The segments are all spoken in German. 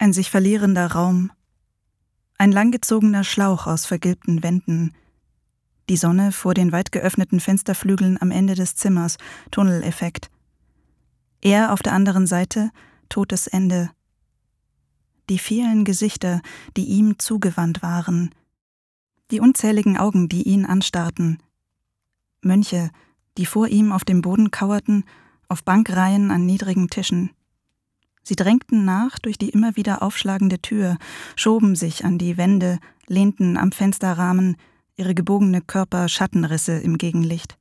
Ein sich verlierender Raum. Ein langgezogener Schlauch aus vergilbten Wänden. Die Sonne vor den weit geöffneten Fensterflügeln am Ende des Zimmers, Tunneleffekt. Er auf der anderen Seite, totes Ende. Die vielen Gesichter, die ihm zugewandt waren. Die unzähligen Augen, die ihn anstarrten. Mönche, die vor ihm auf dem Boden kauerten, auf Bankreihen an niedrigen Tischen. Sie drängten nach durch die immer wieder aufschlagende Tür, schoben sich an die Wände, lehnten am Fensterrahmen, ihre gebogene Körper Schattenrisse im Gegenlicht.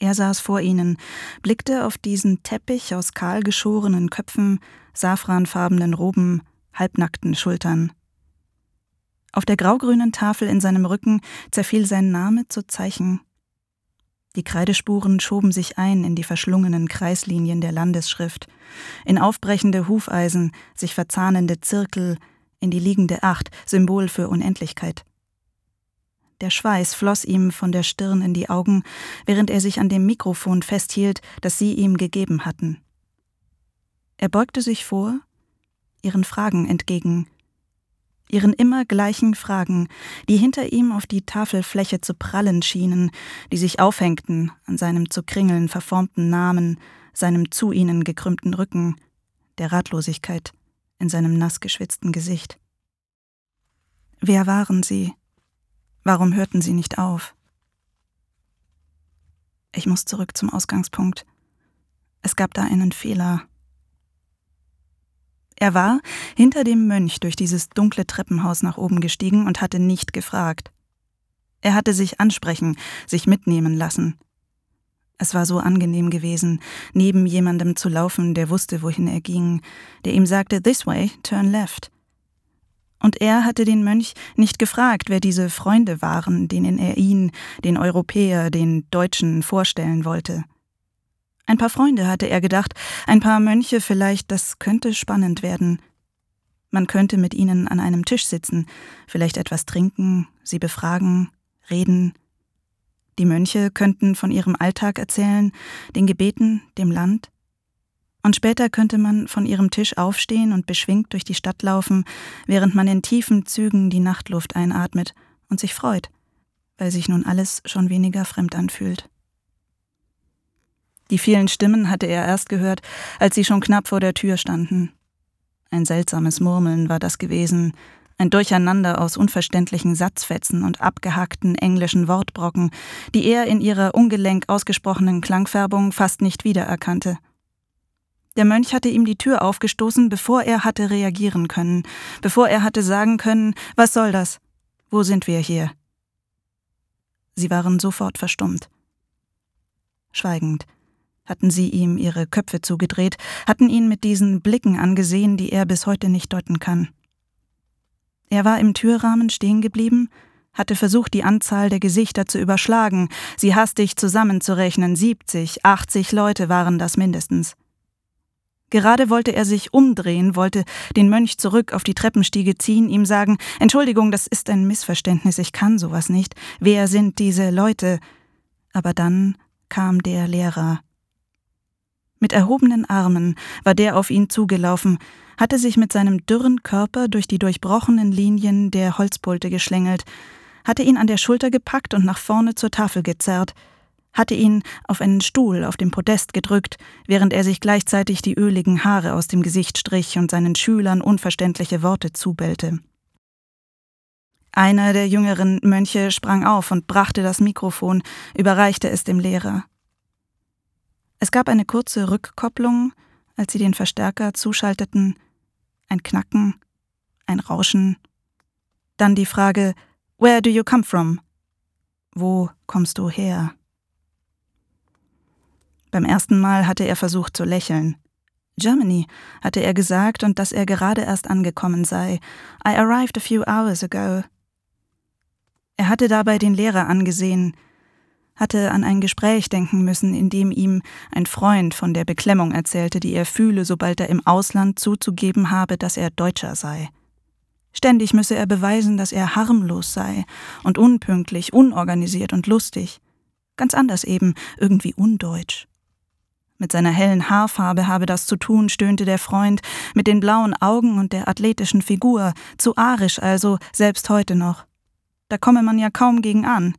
Er saß vor ihnen, blickte auf diesen Teppich aus kahl geschorenen Köpfen, safranfarbenen Roben, halbnackten Schultern. Auf der graugrünen Tafel in seinem Rücken zerfiel sein Name zu Zeichen. Die Kreidespuren schoben sich ein in die verschlungenen Kreislinien der Landesschrift, in aufbrechende Hufeisen, sich verzahnende Zirkel, in die liegende Acht, Symbol für Unendlichkeit. Der Schweiß floss ihm von der Stirn in die Augen, während er sich an dem Mikrofon festhielt, das sie ihm gegeben hatten. Er beugte sich vor, ihren Fragen entgegen, ihren immer gleichen Fragen, die hinter ihm auf die Tafelfläche zu prallen schienen, die sich aufhängten an seinem zu Kringeln verformten Namen, seinem zu ihnen gekrümmten Rücken, der Ratlosigkeit in seinem nass geschwitzten Gesicht. Wer waren sie? Warum hörten sie nicht auf? Ich muss zurück zum Ausgangspunkt. Es gab da einen Fehler. Er war hinter dem Mönch durch dieses dunkle Treppenhaus nach oben gestiegen und hatte nicht gefragt. Er hatte sich ansprechen, sich mitnehmen lassen. Es war so angenehm gewesen, neben jemandem zu laufen, der wusste, wohin er ging, der ihm sagte, This way, turn left. Und er hatte den Mönch nicht gefragt, wer diese Freunde waren, denen er ihn, den Europäer, den Deutschen vorstellen wollte. Ein paar Freunde hatte er gedacht, ein paar Mönche vielleicht, das könnte spannend werden. Man könnte mit ihnen an einem Tisch sitzen, vielleicht etwas trinken, sie befragen, reden. Die Mönche könnten von ihrem Alltag erzählen, den Gebeten, dem Land. Und später könnte man von ihrem Tisch aufstehen und beschwingt durch die Stadt laufen, während man in tiefen Zügen die Nachtluft einatmet und sich freut, weil sich nun alles schon weniger fremd anfühlt. Die vielen Stimmen hatte er erst gehört, als sie schon knapp vor der Tür standen. Ein seltsames Murmeln war das gewesen, ein Durcheinander aus unverständlichen Satzfetzen und abgehackten englischen Wortbrocken, die er in ihrer ungelenk ausgesprochenen Klangfärbung fast nicht wiedererkannte. Der Mönch hatte ihm die Tür aufgestoßen, bevor er hatte reagieren können, bevor er hatte sagen können, was soll das? Wo sind wir hier? Sie waren sofort verstummt. Schweigend hatten sie ihm ihre Köpfe zugedreht, hatten ihn mit diesen Blicken angesehen, die er bis heute nicht deuten kann. Er war im Türrahmen stehen geblieben, hatte versucht, die Anzahl der Gesichter zu überschlagen, sie hastig zusammenzurechnen, siebzig, achtzig Leute waren das mindestens. Gerade wollte er sich umdrehen, wollte den Mönch zurück auf die Treppenstiege ziehen, ihm sagen Entschuldigung, das ist ein Missverständnis, ich kann sowas nicht. Wer sind diese Leute? Aber dann kam der Lehrer. Mit erhobenen Armen war der auf ihn zugelaufen, hatte sich mit seinem dürren Körper durch die durchbrochenen Linien der Holzpulte geschlängelt, hatte ihn an der Schulter gepackt und nach vorne zur Tafel gezerrt, hatte ihn auf einen Stuhl auf dem Podest gedrückt, während er sich gleichzeitig die öligen Haare aus dem Gesicht strich und seinen Schülern unverständliche Worte zubellte. Einer der jüngeren Mönche sprang auf und brachte das Mikrofon, überreichte es dem Lehrer. Es gab eine kurze Rückkopplung, als sie den Verstärker zuschalteten, ein Knacken, ein Rauschen, dann die Frage Where do you come from? Wo kommst du her? Beim ersten Mal hatte er versucht zu lächeln. Germany, hatte er gesagt, und dass er gerade erst angekommen sei. I arrived a few hours ago. Er hatte dabei den Lehrer angesehen, hatte an ein Gespräch denken müssen, in dem ihm ein Freund von der Beklemmung erzählte, die er fühle, sobald er im Ausland zuzugeben habe, dass er Deutscher sei. Ständig müsse er beweisen, dass er harmlos sei und unpünktlich, unorganisiert und lustig. Ganz anders eben, irgendwie undeutsch. Mit seiner hellen Haarfarbe habe das zu tun, stöhnte der Freund, mit den blauen Augen und der athletischen Figur, zu arisch also, selbst heute noch. Da komme man ja kaum gegen an.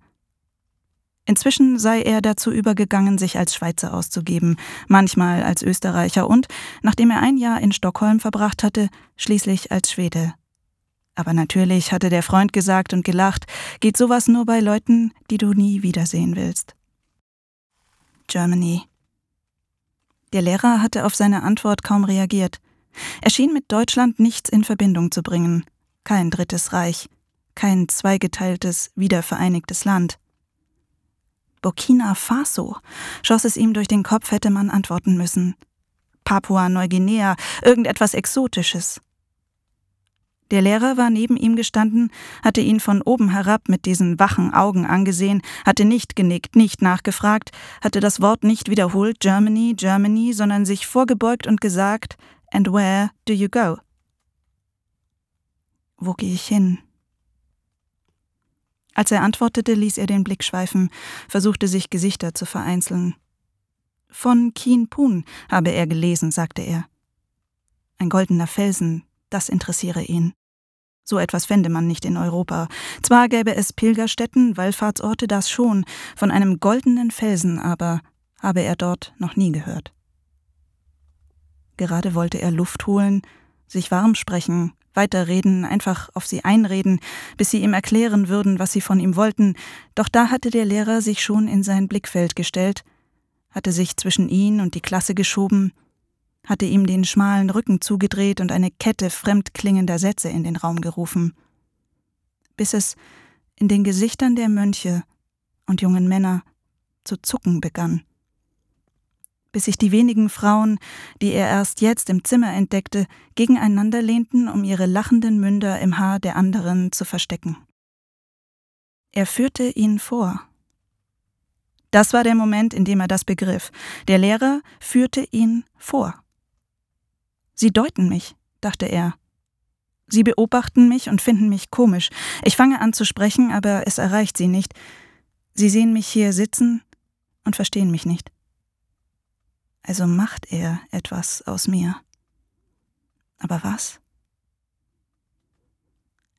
Inzwischen sei er dazu übergegangen, sich als Schweizer auszugeben, manchmal als Österreicher und, nachdem er ein Jahr in Stockholm verbracht hatte, schließlich als Schwede. Aber natürlich, hatte der Freund gesagt und gelacht, geht sowas nur bei Leuten, die du nie wiedersehen willst. Germany. Der Lehrer hatte auf seine Antwort kaum reagiert. Er schien mit Deutschland nichts in Verbindung zu bringen. Kein drittes Reich, kein zweigeteiltes, wiedervereinigtes Land. Burkina Faso, schoss es ihm durch den Kopf, hätte man antworten müssen. Papua-Neuguinea, irgendetwas Exotisches. Der Lehrer war neben ihm gestanden, hatte ihn von oben herab mit diesen wachen Augen angesehen, hatte nicht genickt, nicht nachgefragt, hatte das Wort nicht wiederholt, Germany, Germany, sondern sich vorgebeugt und gesagt, And where do you go? Wo gehe ich hin? Als er antwortete, ließ er den Blick schweifen, versuchte sich Gesichter zu vereinzeln. Von Kien Pun habe er gelesen, sagte er. Ein goldener Felsen, das interessiere ihn. So etwas fände man nicht in Europa. Zwar gäbe es Pilgerstätten, Wallfahrtsorte, das schon, von einem goldenen Felsen aber habe er dort noch nie gehört. Gerade wollte er Luft holen, sich warm sprechen, weiterreden, einfach auf sie einreden, bis sie ihm erklären würden, was sie von ihm wollten, doch da hatte der Lehrer sich schon in sein Blickfeld gestellt, hatte sich zwischen ihn und die Klasse geschoben, hatte ihm den schmalen Rücken zugedreht und eine Kette fremdklingender Sätze in den Raum gerufen, bis es in den Gesichtern der Mönche und jungen Männer zu zucken begann, bis sich die wenigen Frauen, die er erst jetzt im Zimmer entdeckte, gegeneinander lehnten, um ihre lachenden Münder im Haar der anderen zu verstecken. Er führte ihn vor. Das war der Moment, in dem er das begriff. Der Lehrer führte ihn vor. Sie deuten mich, dachte er. Sie beobachten mich und finden mich komisch. Ich fange an zu sprechen, aber es erreicht sie nicht. Sie sehen mich hier sitzen und verstehen mich nicht. Also macht er etwas aus mir. Aber was?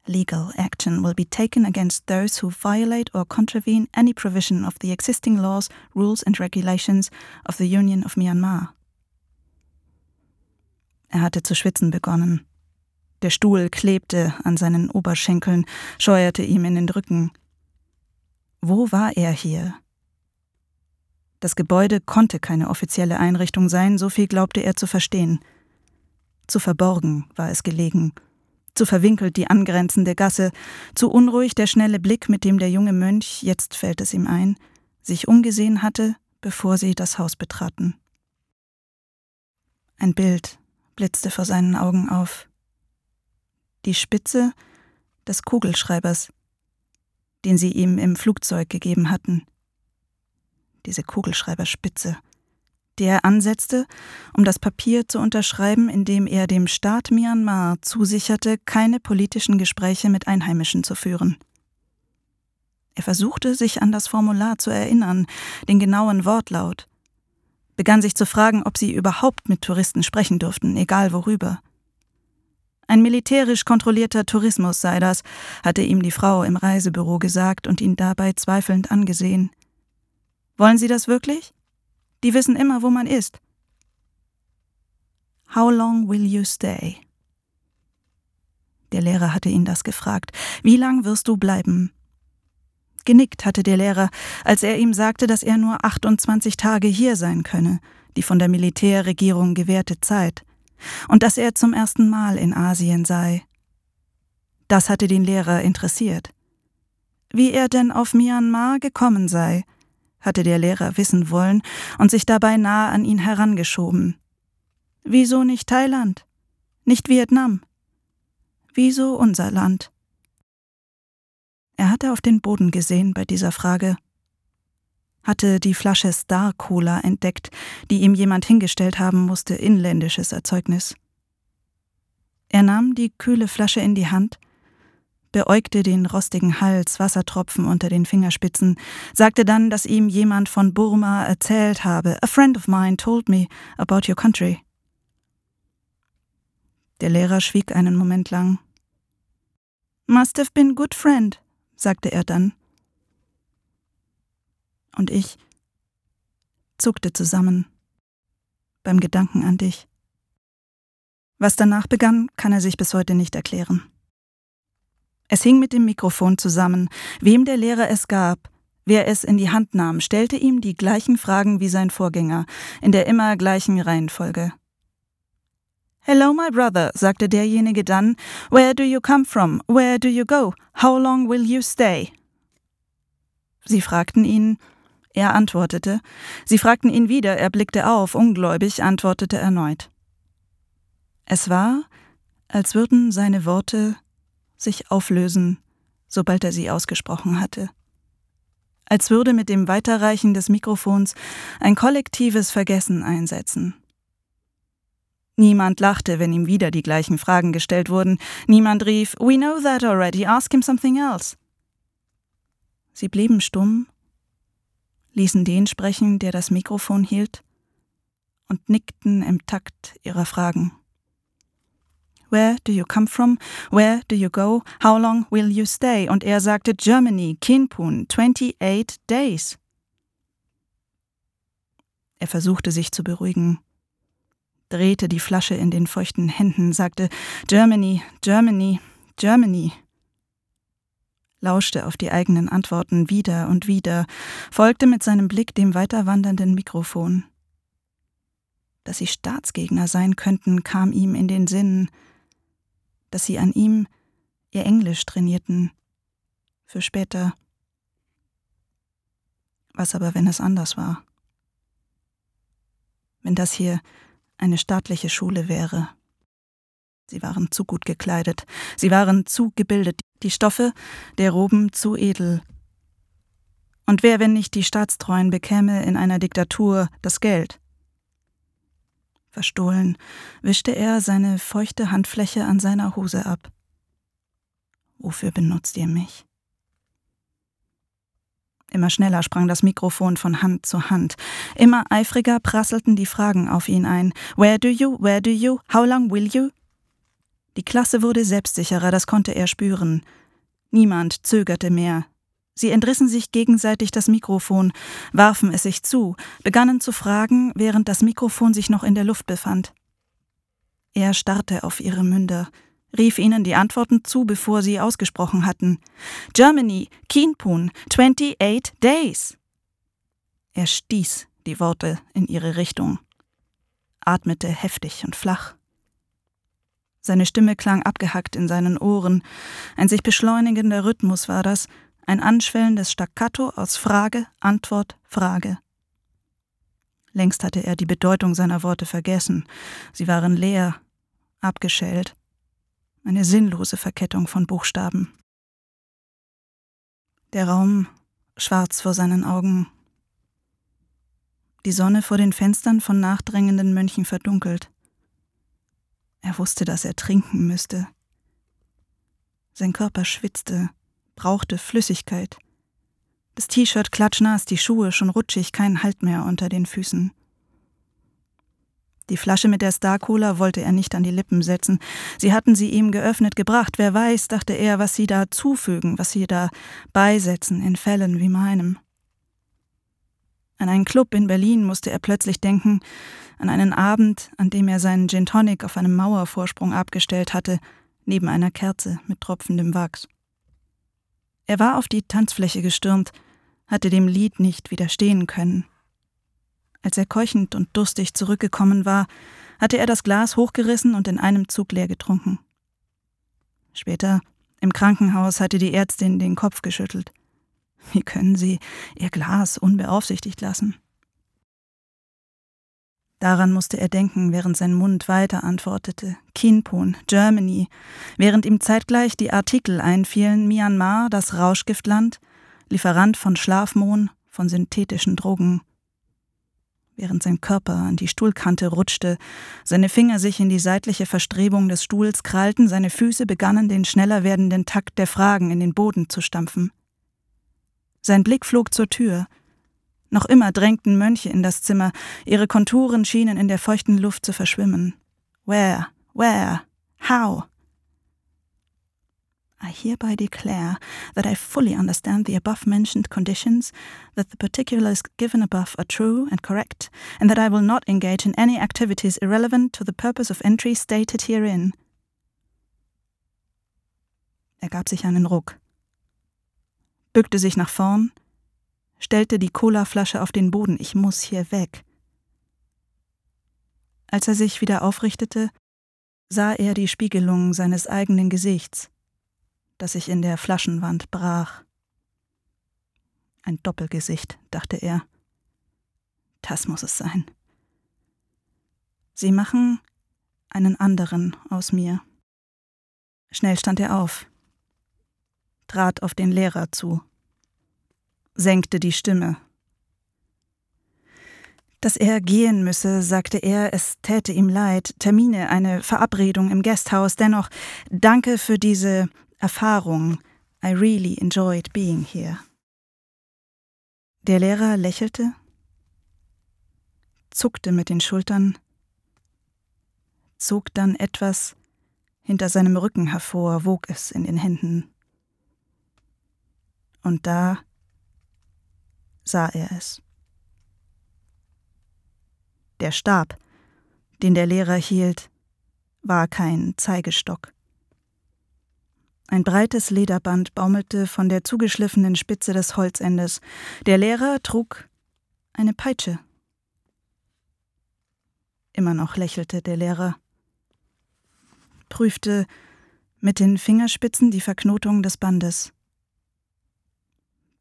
Legal action will be taken against those who violate or contravene any provision of the existing laws, rules and regulations of the Union of Myanmar. Er hatte zu schwitzen begonnen. Der Stuhl klebte an seinen Oberschenkeln, scheuerte ihm in den Rücken. Wo war er hier? Das Gebäude konnte keine offizielle Einrichtung sein, so viel glaubte er zu verstehen. Zu verborgen war es gelegen, zu verwinkelt die angrenzende Gasse, zu unruhig der schnelle Blick, mit dem der junge Mönch, jetzt fällt es ihm ein, sich umgesehen hatte, bevor sie das Haus betraten. Ein Bild, blitzte vor seinen Augen auf. Die Spitze des Kugelschreibers, den sie ihm im Flugzeug gegeben hatten. Diese Kugelschreiberspitze, die er ansetzte, um das Papier zu unterschreiben, in dem er dem Staat Myanmar zusicherte, keine politischen Gespräche mit Einheimischen zu führen. Er versuchte, sich an das Formular zu erinnern, den genauen Wortlaut begann sich zu fragen, ob sie überhaupt mit Touristen sprechen dürften, egal worüber. Ein militärisch kontrollierter Tourismus sei das, hatte ihm die Frau im Reisebüro gesagt und ihn dabei zweifelnd angesehen. Wollen Sie das wirklich? Die wissen immer, wo man ist. How long will you stay? Der Lehrer hatte ihn das gefragt. Wie lang wirst du bleiben? Genickt hatte der Lehrer, als er ihm sagte, dass er nur 28 Tage hier sein könne, die von der Militärregierung gewährte Zeit, und dass er zum ersten Mal in Asien sei. Das hatte den Lehrer interessiert. Wie er denn auf Myanmar gekommen sei, hatte der Lehrer wissen wollen und sich dabei nahe an ihn herangeschoben. Wieso nicht Thailand? Nicht Vietnam? Wieso unser Land? Er hatte auf den Boden gesehen bei dieser Frage, hatte die Flasche Star Cola entdeckt, die ihm jemand hingestellt haben musste, inländisches Erzeugnis. Er nahm die kühle Flasche in die Hand, beäugte den rostigen Hals, Wassertropfen unter den Fingerspitzen, sagte dann, dass ihm jemand von Burma erzählt habe. A friend of mine told me about your country. Der Lehrer schwieg einen Moment lang. Must have been good friend, sagte er dann. Und ich zuckte zusammen beim Gedanken an dich. Was danach begann, kann er sich bis heute nicht erklären. Es hing mit dem Mikrofon zusammen. Wem der Lehrer es gab, wer es in die Hand nahm, stellte ihm die gleichen Fragen wie sein Vorgänger, in der immer gleichen Reihenfolge. Hello, my brother, sagte derjenige dann. Where do you come from? Where do you go? How long will you stay? Sie fragten ihn, er antwortete. Sie fragten ihn wieder, er blickte auf, ungläubig, antwortete erneut. Es war, als würden seine Worte sich auflösen, sobald er sie ausgesprochen hatte. Als würde mit dem Weiterreichen des Mikrofons ein kollektives Vergessen einsetzen. Niemand lachte, wenn ihm wieder die gleichen Fragen gestellt wurden. Niemand rief We know that already, ask him something else. Sie blieben stumm, ließen den sprechen, der das Mikrofon hielt, und nickten im Takt ihrer Fragen. Where do you come from? Where do you go? How long will you stay? Und er sagte Germany, Kinpun, 28 days. Er versuchte sich zu beruhigen, drehte die Flasche in den feuchten Händen, sagte Germany, Germany, Germany. Lauschte auf die eigenen Antworten wieder und wieder, folgte mit seinem Blick dem weiterwandernden Mikrofon. Dass sie Staatsgegner sein könnten, kam ihm in den Sinn, dass sie an ihm ihr Englisch trainierten. Für später. Was aber, wenn es anders war? Wenn das hier eine staatliche Schule wäre. Sie waren zu gut gekleidet, sie waren zu gebildet, die Stoffe der Roben zu edel. Und wer, wenn nicht die Staatstreuen, bekäme in einer Diktatur das Geld? Verstohlen wischte er seine feuchte Handfläche an seiner Hose ab. Wofür benutzt ihr mich? Immer schneller sprang das Mikrofon von Hand zu Hand. Immer eifriger prasselten die Fragen auf ihn ein. Where do you? Where do you? How long will you? Die Klasse wurde selbstsicherer, das konnte er spüren. Niemand zögerte mehr. Sie entrissen sich gegenseitig das Mikrofon, warfen es sich zu, begannen zu fragen, während das Mikrofon sich noch in der Luft befand. Er starrte auf ihre Münder, rief ihnen die Antworten zu, bevor sie ausgesprochen hatten. Germany, Kienpun, 28 days. Er stieß die Worte in ihre Richtung, atmete heftig und flach. Seine Stimme klang abgehackt in seinen Ohren. Ein sich beschleunigender Rhythmus war das, ein anschwellendes Staccato aus Frage, Antwort, Frage. Längst hatte er die Bedeutung seiner Worte vergessen. Sie waren leer, abgeschält. Eine sinnlose Verkettung von Buchstaben. Der Raum schwarz vor seinen Augen. Die Sonne vor den Fenstern von nachdrängenden Mönchen verdunkelt. Er wusste, dass er trinken müsste. Sein Körper schwitzte, brauchte Flüssigkeit. Das T-Shirt klatschnass, die Schuhe schon rutschig, kein Halt mehr unter den Füßen. Die Flasche mit der Star Cola wollte er nicht an die Lippen setzen. Sie hatten sie ihm geöffnet gebracht. Wer weiß, dachte er, was sie da zufügen, was sie da beisetzen in Fällen wie meinem. An einen Club in Berlin musste er plötzlich denken, an einen Abend, an dem er seinen Gin Tonic auf einem Mauervorsprung abgestellt hatte, neben einer Kerze mit tropfendem Wachs. Er war auf die Tanzfläche gestürmt, hatte dem Lied nicht widerstehen können. Als er keuchend und durstig zurückgekommen war, hatte er das Glas hochgerissen und in einem Zug leer getrunken. Später, im Krankenhaus, hatte die Ärztin den Kopf geschüttelt. Wie können Sie Ihr Glas unbeaufsichtigt lassen? Daran musste er denken, während sein Mund weiter antwortete. Kinpon, Germany, während ihm zeitgleich die Artikel einfielen Myanmar, das Rauschgiftland, Lieferant von Schlafmohn, von synthetischen Drogen. während sein Körper an die Stuhlkante rutschte, seine Finger sich in die seitliche Verstrebung des Stuhls krallten, seine Füße begannen den schneller werdenden Takt der Fragen in den Boden zu stampfen. Sein Blick flog zur Tür. Noch immer drängten Mönche in das Zimmer, ihre Konturen schienen in der feuchten Luft zu verschwimmen. Where? Where? How? I hereby declare that I fully understand the above mentioned conditions, that the particulars given above are true and correct, and that I will not engage in any activities irrelevant to the purpose of entry stated herein. Er gab sich einen Ruck, bückte sich nach vorn, stellte die Colaflasche auf den Boden. Ich muss hier weg. Als er sich wieder aufrichtete, sah er die Spiegelung seines eigenen Gesichts das sich in der Flaschenwand brach. Ein Doppelgesicht, dachte er. Das muss es sein. Sie machen einen anderen aus mir. Schnell stand er auf, trat auf den Lehrer zu, senkte die Stimme. Dass er gehen müsse, sagte er, es täte ihm leid, Termine, eine Verabredung im Gasthaus, dennoch danke für diese Erfahrung. I really enjoyed being here. Der Lehrer lächelte, zuckte mit den Schultern, zog dann etwas hinter seinem Rücken hervor, wog es in den Händen. Und da sah er es. Der Stab, den der Lehrer hielt, war kein Zeigestock. Ein breites Lederband baumelte von der zugeschliffenen Spitze des Holzendes. Der Lehrer trug eine Peitsche. Immer noch lächelte der Lehrer, prüfte mit den Fingerspitzen die Verknotung des Bandes,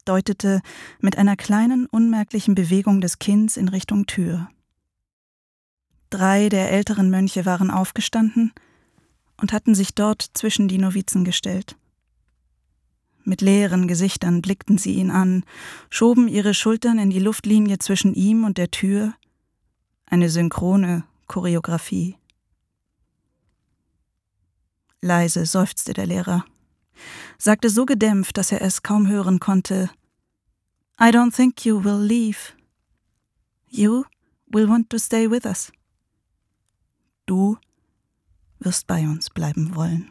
deutete mit einer kleinen, unmerklichen Bewegung des Kinns in Richtung Tür. Drei der älteren Mönche waren aufgestanden, und hatten sich dort zwischen die Novizen gestellt. Mit leeren Gesichtern blickten sie ihn an, schoben ihre Schultern in die Luftlinie zwischen ihm und der Tür, eine synchrone Choreografie. Leise seufzte der Lehrer, sagte so gedämpft, dass er es kaum hören konnte I don't think you will leave. You will want to stay with us. Du wirst bei uns bleiben wollen.